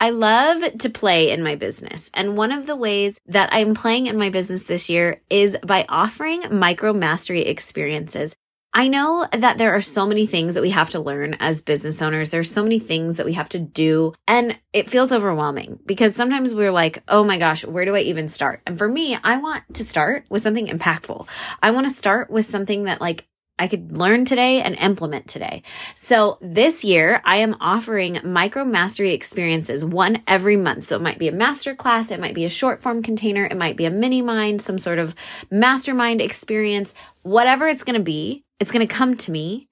I love to play in my business. And one of the ways that I'm playing in my business this year is by offering micro mastery experiences. I know that there are so many things that we have to learn as business owners. There's so many things that we have to do and it feels overwhelming because sometimes we're like, Oh my gosh, where do I even start? And for me, I want to start with something impactful. I want to start with something that like I could learn today and implement today. So this year I am offering micro mastery experiences, one every month. So it might be a master class. It might be a short form container. It might be a mini mind, some sort of mastermind experience, whatever it's going to be. It's going to come to me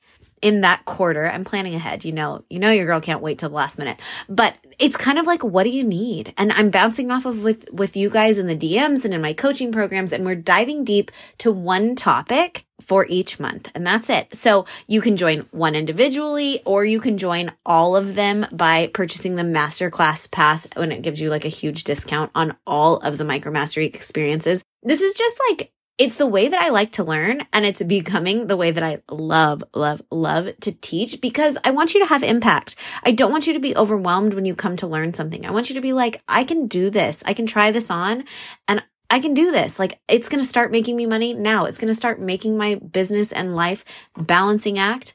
in that quarter. I'm planning ahead. You know, you know, your girl can't wait till the last minute, but it's kind of like, what do you need? And I'm bouncing off of with, with you guys in the DMs and in my coaching programs. And we're diving deep to one topic for each month. And that's it. So you can join one individually or you can join all of them by purchasing the masterclass pass when it gives you like a huge discount on all of the micro mastery experiences. This is just like it's the way that I like to learn and it's becoming the way that I love, love, love to teach because I want you to have impact. I don't want you to be overwhelmed when you come to learn something. I want you to be like, I can do this. I can try this on and I can do this. Like it's going to start making me money now. It's going to start making my business and life balancing act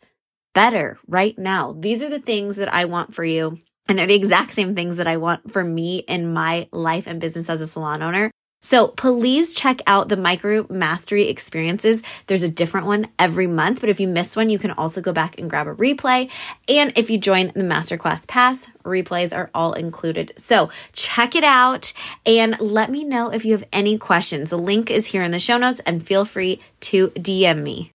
better right now. These are the things that I want for you. And they're the exact same things that I want for me in my life and business as a salon owner. So please check out the micro mastery experiences. There's a different one every month, but if you miss one, you can also go back and grab a replay. And if you join the masterclass pass, replays are all included. So check it out and let me know if you have any questions. The link is here in the show notes and feel free to DM me.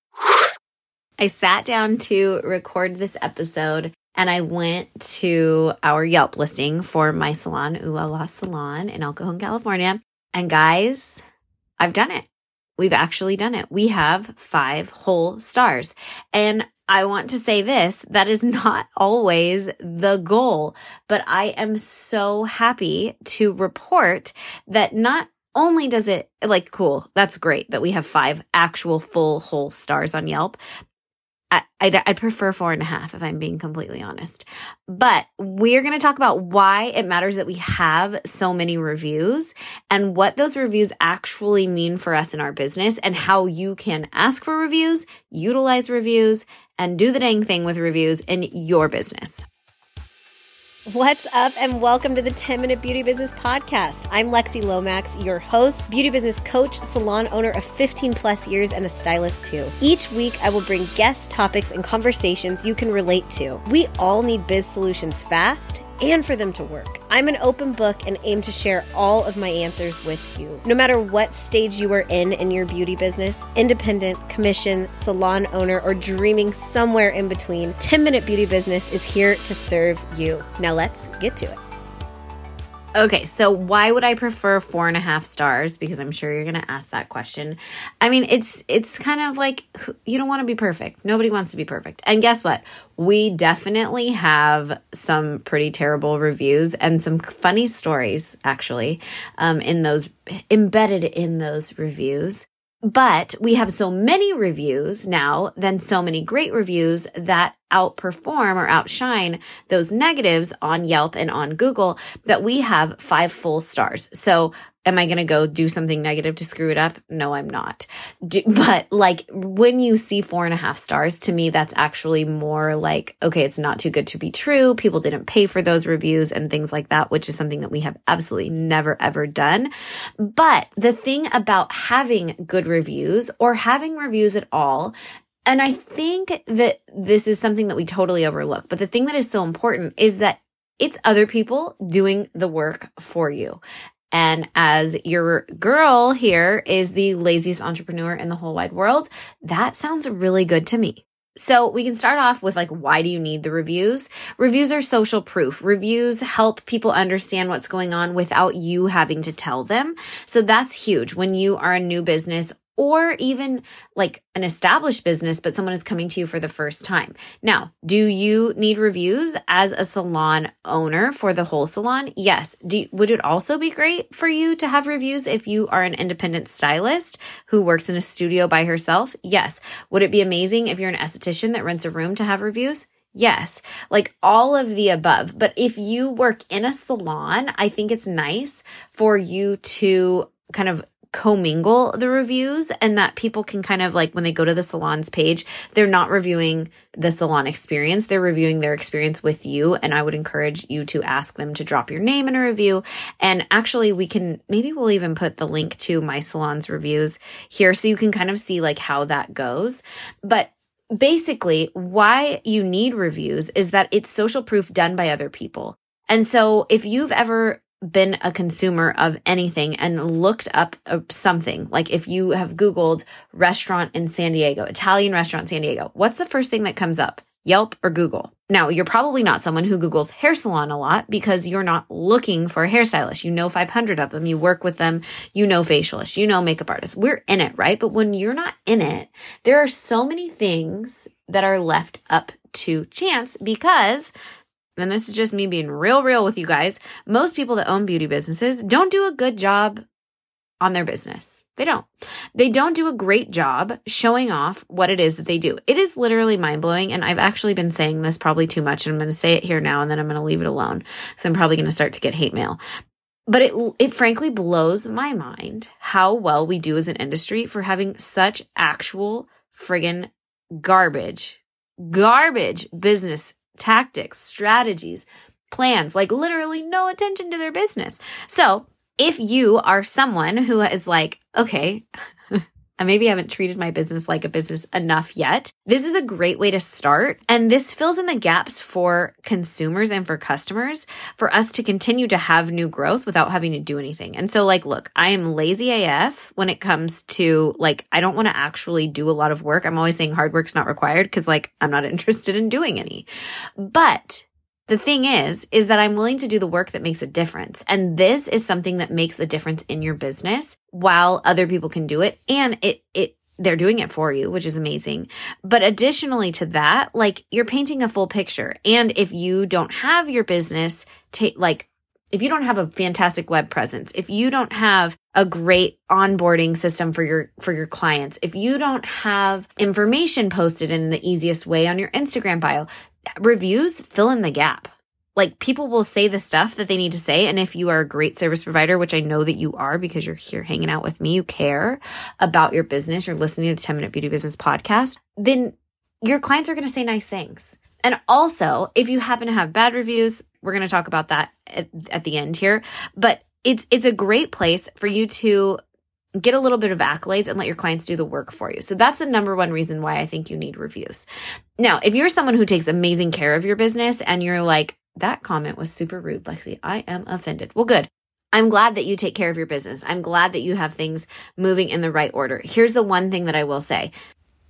I sat down to record this episode and I went to our Yelp listing for my salon, Ooh La La Salon in Cajon, California. And guys, I've done it. We've actually done it. We have five whole stars. And I want to say this, that is not always the goal, but I am so happy to report that not only does it like cool, that's great that we have five actual full whole stars on Yelp, I, I'd, I'd, prefer four and a half if I'm being completely honest. But we're going to talk about why it matters that we have so many reviews and what those reviews actually mean for us in our business and how you can ask for reviews, utilize reviews, and do the dang thing with reviews in your business. What's up, and welcome to the 10 Minute Beauty Business Podcast. I'm Lexi Lomax, your host, beauty business coach, salon owner of 15 plus years, and a stylist too. Each week, I will bring guest topics and conversations you can relate to. We all need biz solutions fast and for them to work. I'm an open book and aim to share all of my answers with you. No matter what stage you are in in your beauty business, independent, commission, salon owner, or dreaming somewhere in between, 10 Minute Beauty Business is here to serve you. Now let's get to it. Okay, so why would I prefer four and a half stars? Because I'm sure you're going to ask that question. I mean, it's it's kind of like you don't want to be perfect. Nobody wants to be perfect. And guess what? We definitely have some pretty terrible reviews and some funny stories actually um, in those embedded in those reviews. But we have so many reviews now, then so many great reviews that outperform or outshine those negatives on Yelp and on Google that we have five full stars. So am I going to go do something negative to screw it up? No, I'm not. Do, but like when you see four and a half stars, to me, that's actually more like, okay, it's not too good to be true. People didn't pay for those reviews and things like that, which is something that we have absolutely never ever done. But the thing about having good reviews or having reviews at all and I think that this is something that we totally overlook. But the thing that is so important is that it's other people doing the work for you. And as your girl here is the laziest entrepreneur in the whole wide world, that sounds really good to me. So we can start off with like, why do you need the reviews? Reviews are social proof. Reviews help people understand what's going on without you having to tell them. So that's huge. When you are a new business or even like an established business, but someone is coming to you for the first time. Now, do you need reviews as a salon owner for the whole salon? Yes. Do, would it also be great for you to have reviews if you are an independent stylist who works in a studio by herself? Yes. Would it be amazing if you're an esthetician that rents a room to have reviews? Yes, like all of the above. But if you work in a salon, I think it's nice for you to kind of commingle the reviews and that people can kind of like when they go to the salon's page, they're not reviewing the salon experience. They're reviewing their experience with you. And I would encourage you to ask them to drop your name in a review. And actually we can, maybe we'll even put the link to my salon's reviews here so you can kind of see like how that goes. But basically why you need reviews is that it's social proof done by other people. And so if you've ever been a consumer of anything and looked up uh, something, like if you have Googled restaurant in San Diego, Italian restaurant San Diego, what's the first thing that comes up? Yelp or Google. Now, you're probably not someone who Googles hair salon a lot because you're not looking for a hairstylist. You know 500 of them. You work with them. You know facialists. You know makeup artists. We're in it, right? But when you're not in it, there are so many things that are left up to chance because and this is just me being real, real with you guys. Most people that own beauty businesses don't do a good job on their business. They don't. They don't do a great job showing off what it is that they do. It is literally mind blowing. And I've actually been saying this probably too much. And I'm going to say it here now and then I'm going to leave it alone. So I'm probably going to start to get hate mail. But it, it frankly blows my mind how well we do as an industry for having such actual friggin' garbage, garbage business tactics, strategies, plans, like literally no attention to their business. So if you are someone who is like, okay, and maybe haven't treated my business like a business enough yet. This is a great way to start. And this fills in the gaps for consumers and for customers for us to continue to have new growth without having to do anything. And so like, look, I am lazy AF when it comes to like, I don't want to actually do a lot of work. I'm always saying hard work's not required because like, I'm not interested in doing any. But the thing is, is that I'm willing to do the work that makes a difference. And this is something that makes a difference in your business while other people can do it. And it, it, they're doing it for you, which is amazing. But additionally to that, like you're painting a full picture. And if you don't have your business take like if you don't have a fantastic web presence, if you don't have a great onboarding system for your for your clients, if you don't have information posted in the easiest way on your Instagram bio, reviews fill in the gap. Like people will say the stuff that they need to say. And if you are a great service provider, which I know that you are because you're here hanging out with me, you care about your business, you're listening to the 10 minute beauty business podcast, then your clients are going to say nice things. And also, if you happen to have bad reviews, we're going to talk about that at, at the end here, but it's, it's a great place for you to get a little bit of accolades and let your clients do the work for you. So that's the number one reason why I think you need reviews. Now, if you're someone who takes amazing care of your business and you're like, that comment was super rude, Lexi, I am offended. Well, good. I'm glad that you take care of your business. I'm glad that you have things moving in the right order. Here's the one thing that I will say.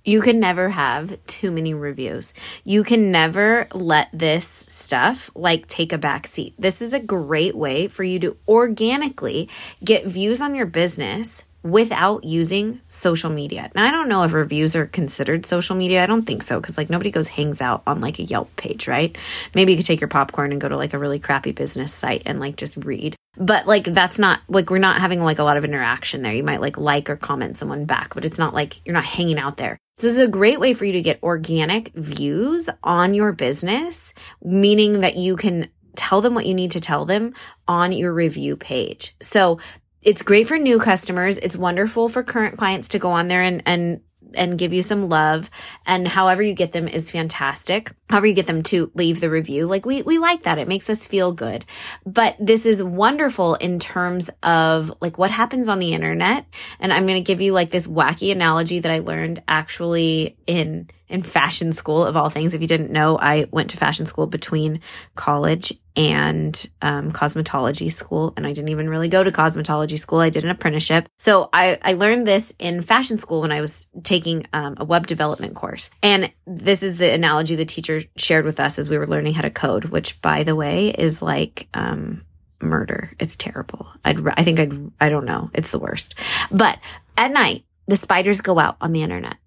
You can never have too many reviews. You can never let this stuff like take a back seat. This is a great way for you to organically get views on your business without using social media. Now, I don't know if reviews are considered social media. I don't think so because like nobody goes hangs out on like a Yelp page, right? Maybe you could take your popcorn and go to like a really crappy business site and like just read. But like that's not like we're not having like a lot of interaction there. You might like like or comment someone back, but it's not like you're not hanging out there. So this is a great way for you to get organic views on your business, meaning that you can tell them what you need to tell them on your review page. So it's great for new customers. It's wonderful for current clients to go on there and, and and give you some love. And however you get them is fantastic. However you get them to leave the review like we we like that. It makes us feel good. But this is wonderful in terms of like what happens on the internet. And i'm going to give you like this wacky analogy that i learned actually in in fashion school of all things. If you didn't know, I went to fashion school between college and um, cosmetology school, and I didn't even really go to cosmetology school. I did an apprenticeship. So I, I learned this in fashion school when I was taking um, a web development course. And this is the analogy the teacher shared with us as we were learning how to code, which, by the way, is like um, murder. It's terrible. I'd, I think I'd, I don't know. It's the worst. But at night, the spiders go out on the internet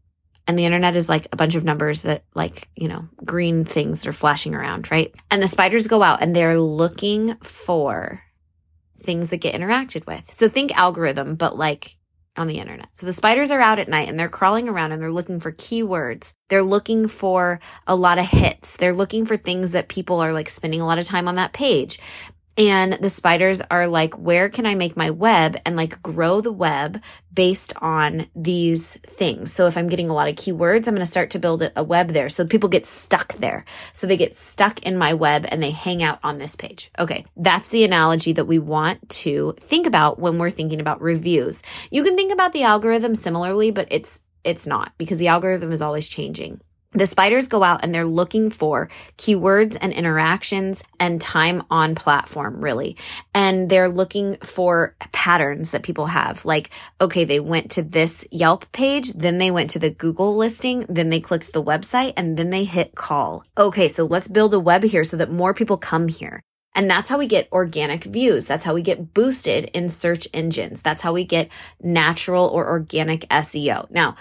and the internet is like a bunch of numbers that like, you know, green things that are flashing around, right? And the spiders go out and they're looking for things that get interacted with. So think algorithm, but like on the internet. So the spiders are out at night and they're crawling around and they're looking for keywords. They're looking for a lot of hits. They're looking for things that people are like spending a lot of time on that page. And the spiders are like, where can I make my web and like grow the web based on these things? So if I'm getting a lot of keywords, I'm going to start to build a web there. So people get stuck there. So they get stuck in my web and they hang out on this page. Okay. That's the analogy that we want to think about when we're thinking about reviews. You can think about the algorithm similarly, but it's, it's not because the algorithm is always changing the spiders go out and they're looking for keywords and interactions and time on platform, really. And they're looking for patterns that people have. Like, okay, they went to this Yelp page, then they went to the Google listing, then they clicked the website, and then they hit call. Okay, so let's build a web here so that more people come here. And that's how we get organic views. That's how we get boosted in search engines. That's how we get natural or organic SEO. Now,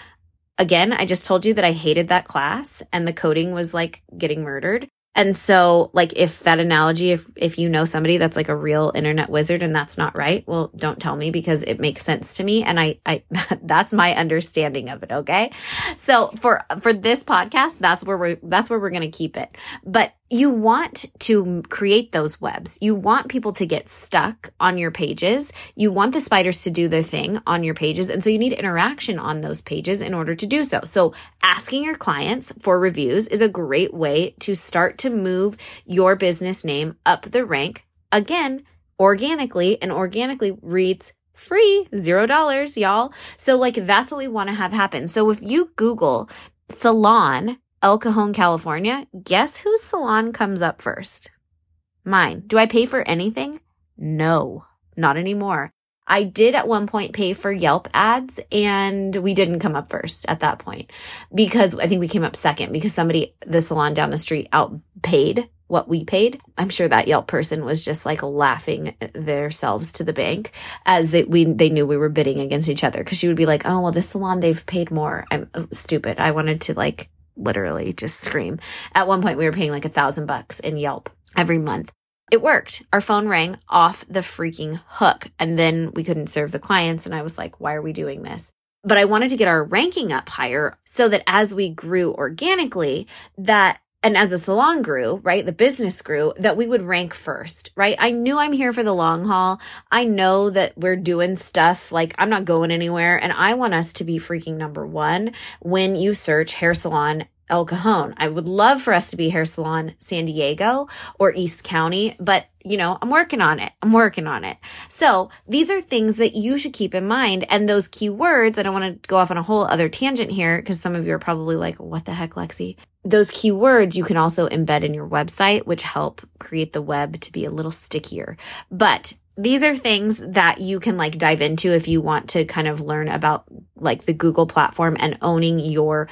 again, I just told you that I hated that class and the coding was like getting murdered. And so like if that analogy if if you know somebody that's like a real internet wizard and that's not right, well don't tell me because it makes sense to me and I I that's my understanding of it, okay? So for for this podcast, that's where we're that's where we're going to keep it. But you want to create those webs. You want people to get stuck on your pages. You want the spiders to do their thing on your pages. And so you need interaction on those pages in order to do so. So asking your clients for reviews is a great way to start to move your business name up the rank. Again, organically and organically reads free, zero dollars, y'all. So like that's what we want to have happen. So if you Google salon El Cajon, California, guess whose salon comes up first? Mine. Do I pay for anything? No, not anymore. I did at one point pay for Yelp ads and we didn't come up first at that point because I think we came up second because somebody, the salon down the street outpaid what we paid. I'm sure that Yelp person was just like laughing themselves to the bank as they, we, they knew we were bidding against each other. Cause she would be like, Oh, well, this salon, they've paid more. I'm uh, stupid. I wanted to like literally just scream. At one point, we were paying like a thousand bucks in Yelp every month. It worked. Our phone rang off the freaking hook. And then we couldn't serve the clients. And I was like, why are we doing this? But I wanted to get our ranking up higher so that as we grew organically, that and as the salon grew, right, the business grew, that we would rank first, right? I knew I'm here for the long haul. I know that we're doing stuff like I'm not going anywhere and I want us to be freaking number one when you search hair salon El Cajon. I would love for us to be hair salon San Diego or East County, but you know, I'm working on it. I'm working on it. So these are things that you should keep in mind. And those keywords, I don't want to go off on a whole other tangent here because some of you are probably like, what the heck, Lexi? Those keywords you can also embed in your website, which help create the web to be a little stickier. But these are things that you can like dive into if you want to kind of learn about like the Google platform and owning your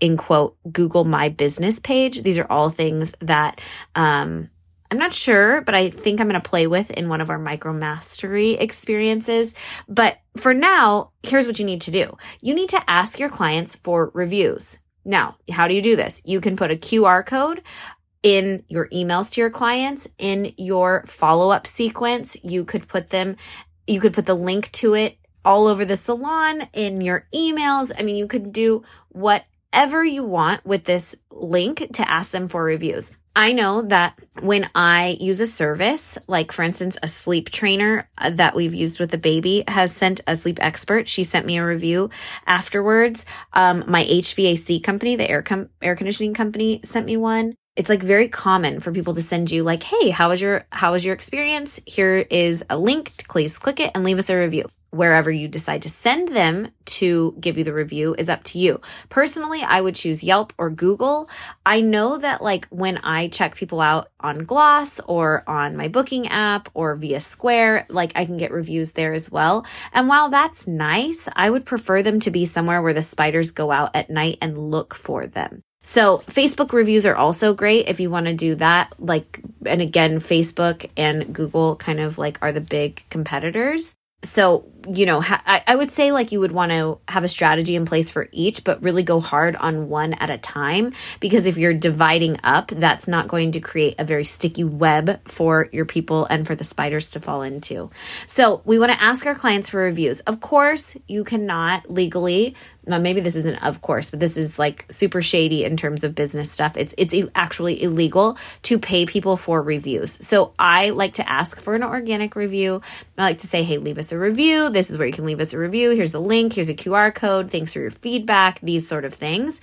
in quote Google My Business page. These are all things that um, I'm not sure, but I think I'm going to play with in one of our micro mastery experiences. But for now, here's what you need to do. You need to ask your clients for reviews. Now, how do you do this? You can put a QR code in your emails to your clients, in your follow up sequence. You could put them, you could put the link to it all over the salon in your emails. I mean, you could do whatever you want with this link to ask them for reviews. I know that when I use a service, like for instance, a sleep trainer uh, that we've used with the baby has sent a sleep expert. She sent me a review afterwards. Um, my HVAC company, the air com- air conditioning company sent me one. It's like very common for people to send you like, Hey, how was your, how was your experience? Here is a link. Please click it and leave us a review wherever you decide to send them to give you the review is up to you. Personally, I would choose Yelp or Google. I know that like when I check people out on Gloss or on my booking app or via Square, like I can get reviews there as well. And while that's nice, I would prefer them to be somewhere where the spiders go out at night and look for them. So Facebook reviews are also great if you want to do that. Like, and again, Facebook and Google kind of like are the big competitors. So you know ha- I, I would say like you would want to have a strategy in place for each but really go hard on one at a time because if you're dividing up that's not going to create a very sticky web for your people and for the spiders to fall into. So we want to ask our clients for reviews. Of course you cannot legally well, maybe this isn't of course but this is like super shady in terms of business stuff it's it's actually illegal to pay people for reviews so i like to ask for an organic review i like to say hey leave us a review this is where you can leave us a review. Here's a link. Here's a QR code. Thanks for your feedback. These sort of things.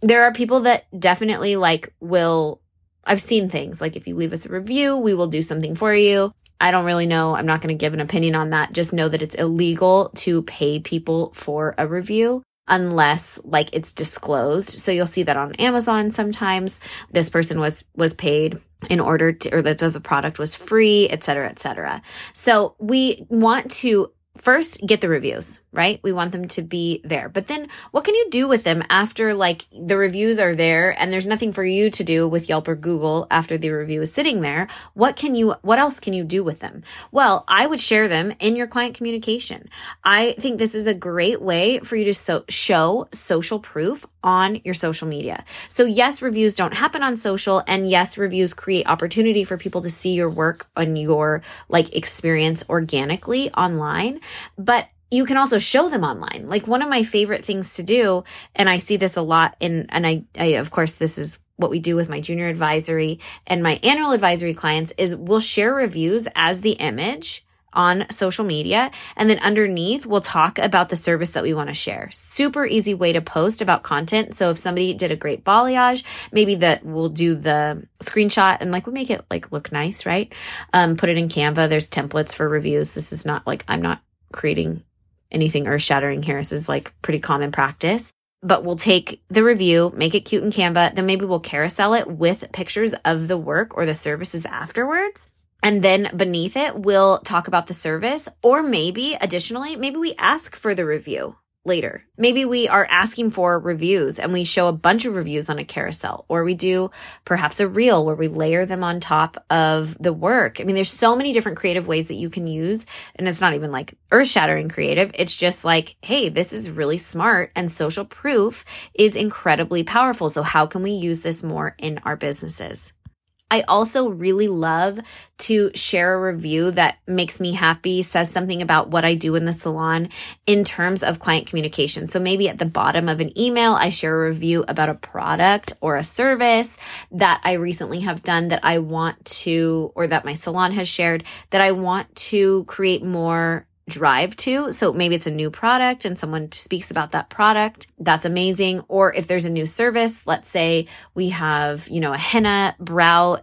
There are people that definitely like will, I've seen things like if you leave us a review, we will do something for you. I don't really know. I'm not going to give an opinion on that. Just know that it's illegal to pay people for a review unless like it's disclosed. So you'll see that on Amazon sometimes this person was was paid in order to or that the product was free, et cetera, et cetera. So we want to first get the reviews, right? We want them to be there. But then what can you do with them after like the reviews are there and there's nothing for you to do with Yelp or Google after the review is sitting there? What can you, what else can you do with them? Well, I would share them in your client communication. I think this is a great way for you to so- show social proof on your social media. So yes, reviews don't happen on social and yes, reviews create opportunity for people to see your work and your like experience organically online, but you can also show them online. Like one of my favorite things to do, and I see this a lot in, and I, I, of course, this is what we do with my junior advisory and my annual advisory clients is we'll share reviews as the image on social media. And then underneath, we'll talk about the service that we want to share. Super easy way to post about content. So if somebody did a great balayage, maybe that we'll do the screenshot and like we make it like look nice, right? Um, put it in Canva. There's templates for reviews. This is not like I'm not creating anything earth shattering here. This is like pretty common practice. But we'll take the review, make it cute in Canva, then maybe we'll carousel it with pictures of the work or the services afterwards. And then beneath it, we'll talk about the service, or maybe additionally, maybe we ask for the review later. Maybe we are asking for reviews and we show a bunch of reviews on a carousel, or we do perhaps a reel where we layer them on top of the work. I mean, there's so many different creative ways that you can use, and it's not even like earth shattering creative. It's just like, hey, this is really smart and social proof is incredibly powerful. So how can we use this more in our businesses? I also really love to share a review that makes me happy, says something about what I do in the salon in terms of client communication. So maybe at the bottom of an email, I share a review about a product or a service that I recently have done that I want to, or that my salon has shared that I want to create more drive to. So maybe it's a new product and someone speaks about that product. That's amazing. Or if there's a new service, let's say we have, you know, a henna brow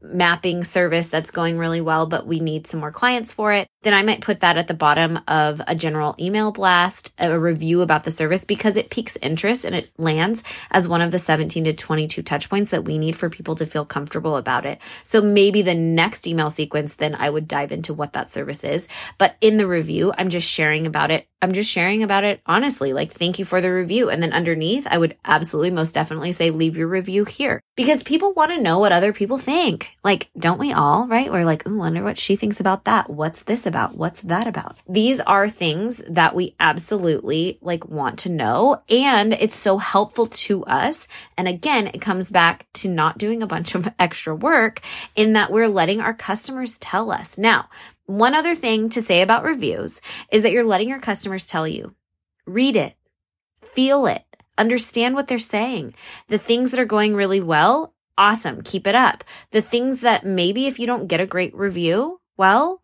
mapping service that's going really well, but we need some more clients for it, then I might put that at the bottom of a general email blast, a review about the service because it piques interest and it lands as one of the 17 to 22 touch points that we need for people to feel comfortable about it. So maybe the next email sequence, then I would dive into what that service is. But in the review, I'm just sharing about it. I'm just sharing about it honestly, like, thank you for the review. And then underneath, I would absolutely most definitely say, leave your review here because people want to know what other people think. Like, don't we all, right? We're like, oh, wonder what she thinks about that. What's this about? What's that about? These are things that we absolutely like want to know. And it's so helpful to us. And again, it comes back to not doing a bunch of extra work in that we're letting our customers tell us. Now, one other thing to say about reviews is that you're letting your customers tell you. Read it, feel it, understand what they're saying. The things that are going really well, Awesome. Keep it up. The things that maybe if you don't get a great review, well,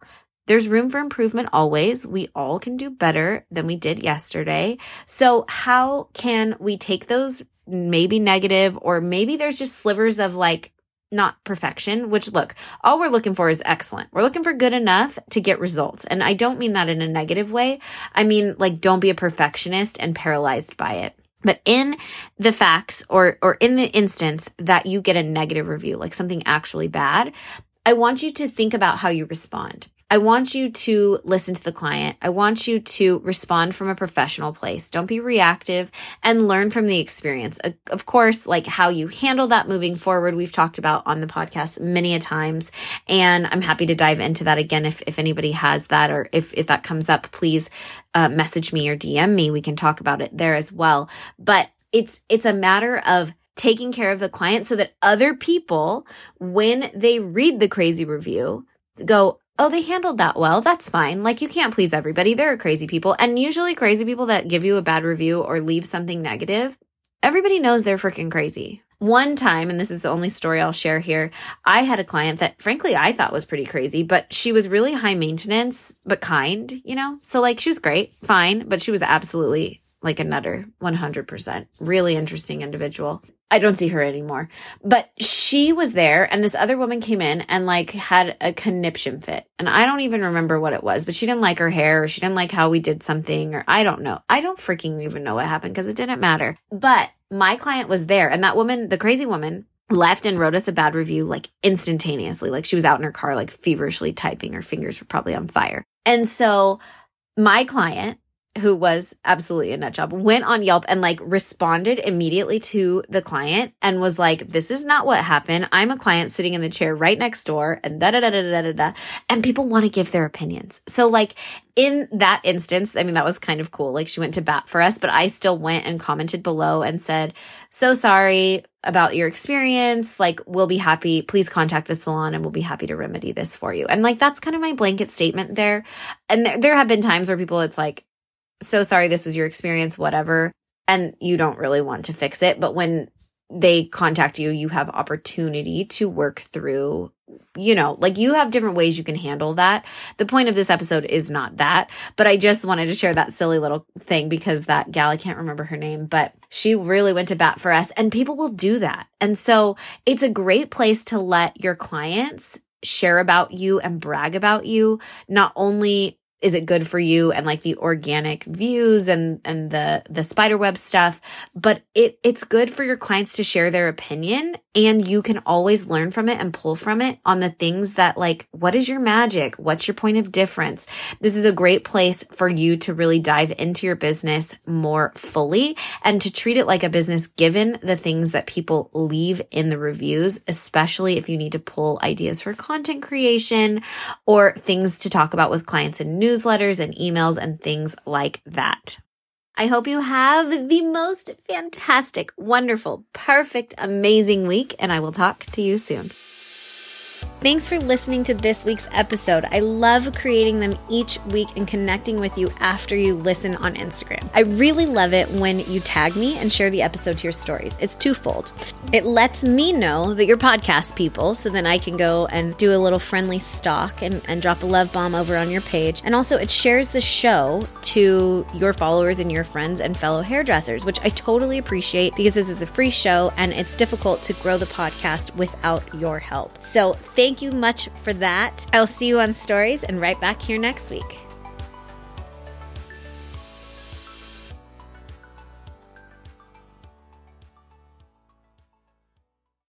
there's room for improvement always. We all can do better than we did yesterday. So how can we take those maybe negative or maybe there's just slivers of like not perfection, which look, all we're looking for is excellent. We're looking for good enough to get results. And I don't mean that in a negative way. I mean, like, don't be a perfectionist and paralyzed by it. But in the facts or, or in the instance that you get a negative review, like something actually bad, I want you to think about how you respond. I want you to listen to the client. I want you to respond from a professional place. Don't be reactive and learn from the experience. Of course, like how you handle that moving forward, we've talked about on the podcast many a times. And I'm happy to dive into that again if, if anybody has that or if, if that comes up, please uh, message me or DM me. We can talk about it there as well. But it's, it's a matter of taking care of the client so that other people, when they read the crazy review, go, oh, they handled that well. That's fine. Like you can't please everybody. There are crazy people. And usually crazy people that give you a bad review or leave something negative, everybody knows they're freaking crazy. One time, and this is the only story I'll share here, I had a client that frankly I thought was pretty crazy, but she was really high maintenance, but kind, you know? So like she was great, fine, but she was absolutely like a nutter, 100%. Really interesting individual. I don't see her anymore. But she was there and this other woman came in and like had a conniption fit. And I don't even remember what it was, but she didn't like her hair or she didn't like how we did something or I don't know. I don't freaking even know what happened because it didn't matter. But my client was there and that woman, the crazy woman, left and wrote us a bad review like instantaneously. Like she was out in her car, like feverishly typing. Her fingers were probably on fire. And so my client who was absolutely a nut job, went on Yelp and like responded immediately to the client and was like, this is not what happened. I'm a client sitting in the chair right next door and da da da da da da da. And people want to give their opinions. So like in that instance, I mean, that was kind of cool. Like she went to bat for us, but I still went and commented below and said, so sorry about your experience. Like we'll be happy. Please contact the salon and we'll be happy to remedy this for you. And like, that's kind of my blanket statement there. And there, there have been times where people, it's like, so sorry this was your experience, whatever. And you don't really want to fix it. But when they contact you, you have opportunity to work through, you know, like you have different ways you can handle that. The point of this episode is not that, but I just wanted to share that silly little thing because that gal, I can't remember her name, but she really went to bat for us and people will do that. And so it's a great place to let your clients share about you and brag about you, not only is it good for you? And like the organic views and and the the spiderweb stuff. But it it's good for your clients to share their opinion and you can always learn from it and pull from it on the things that like what is your magic? What's your point of difference? This is a great place for you to really dive into your business more fully and to treat it like a business given the things that people leave in the reviews especially if you need to pull ideas for content creation or things to talk about with clients and news newsletters and emails and things like that. I hope you have the most fantastic, wonderful, perfect, amazing week, and I will talk to you soon. Thanks for listening to this week's episode. I love creating them each week and connecting with you after you listen on Instagram. I really love it when you tag me and share the episode to your stories. It's twofold. It lets me know that you're podcast people, so then I can go and do a little friendly stalk and, and drop a love bomb over on your page. And also, it shares the show to your followers and your friends and fellow hairdressers, which I totally appreciate because this is a free show and it's difficult to grow the podcast without your help. So, thank you much for that. I'll see you on stories and right back here next week.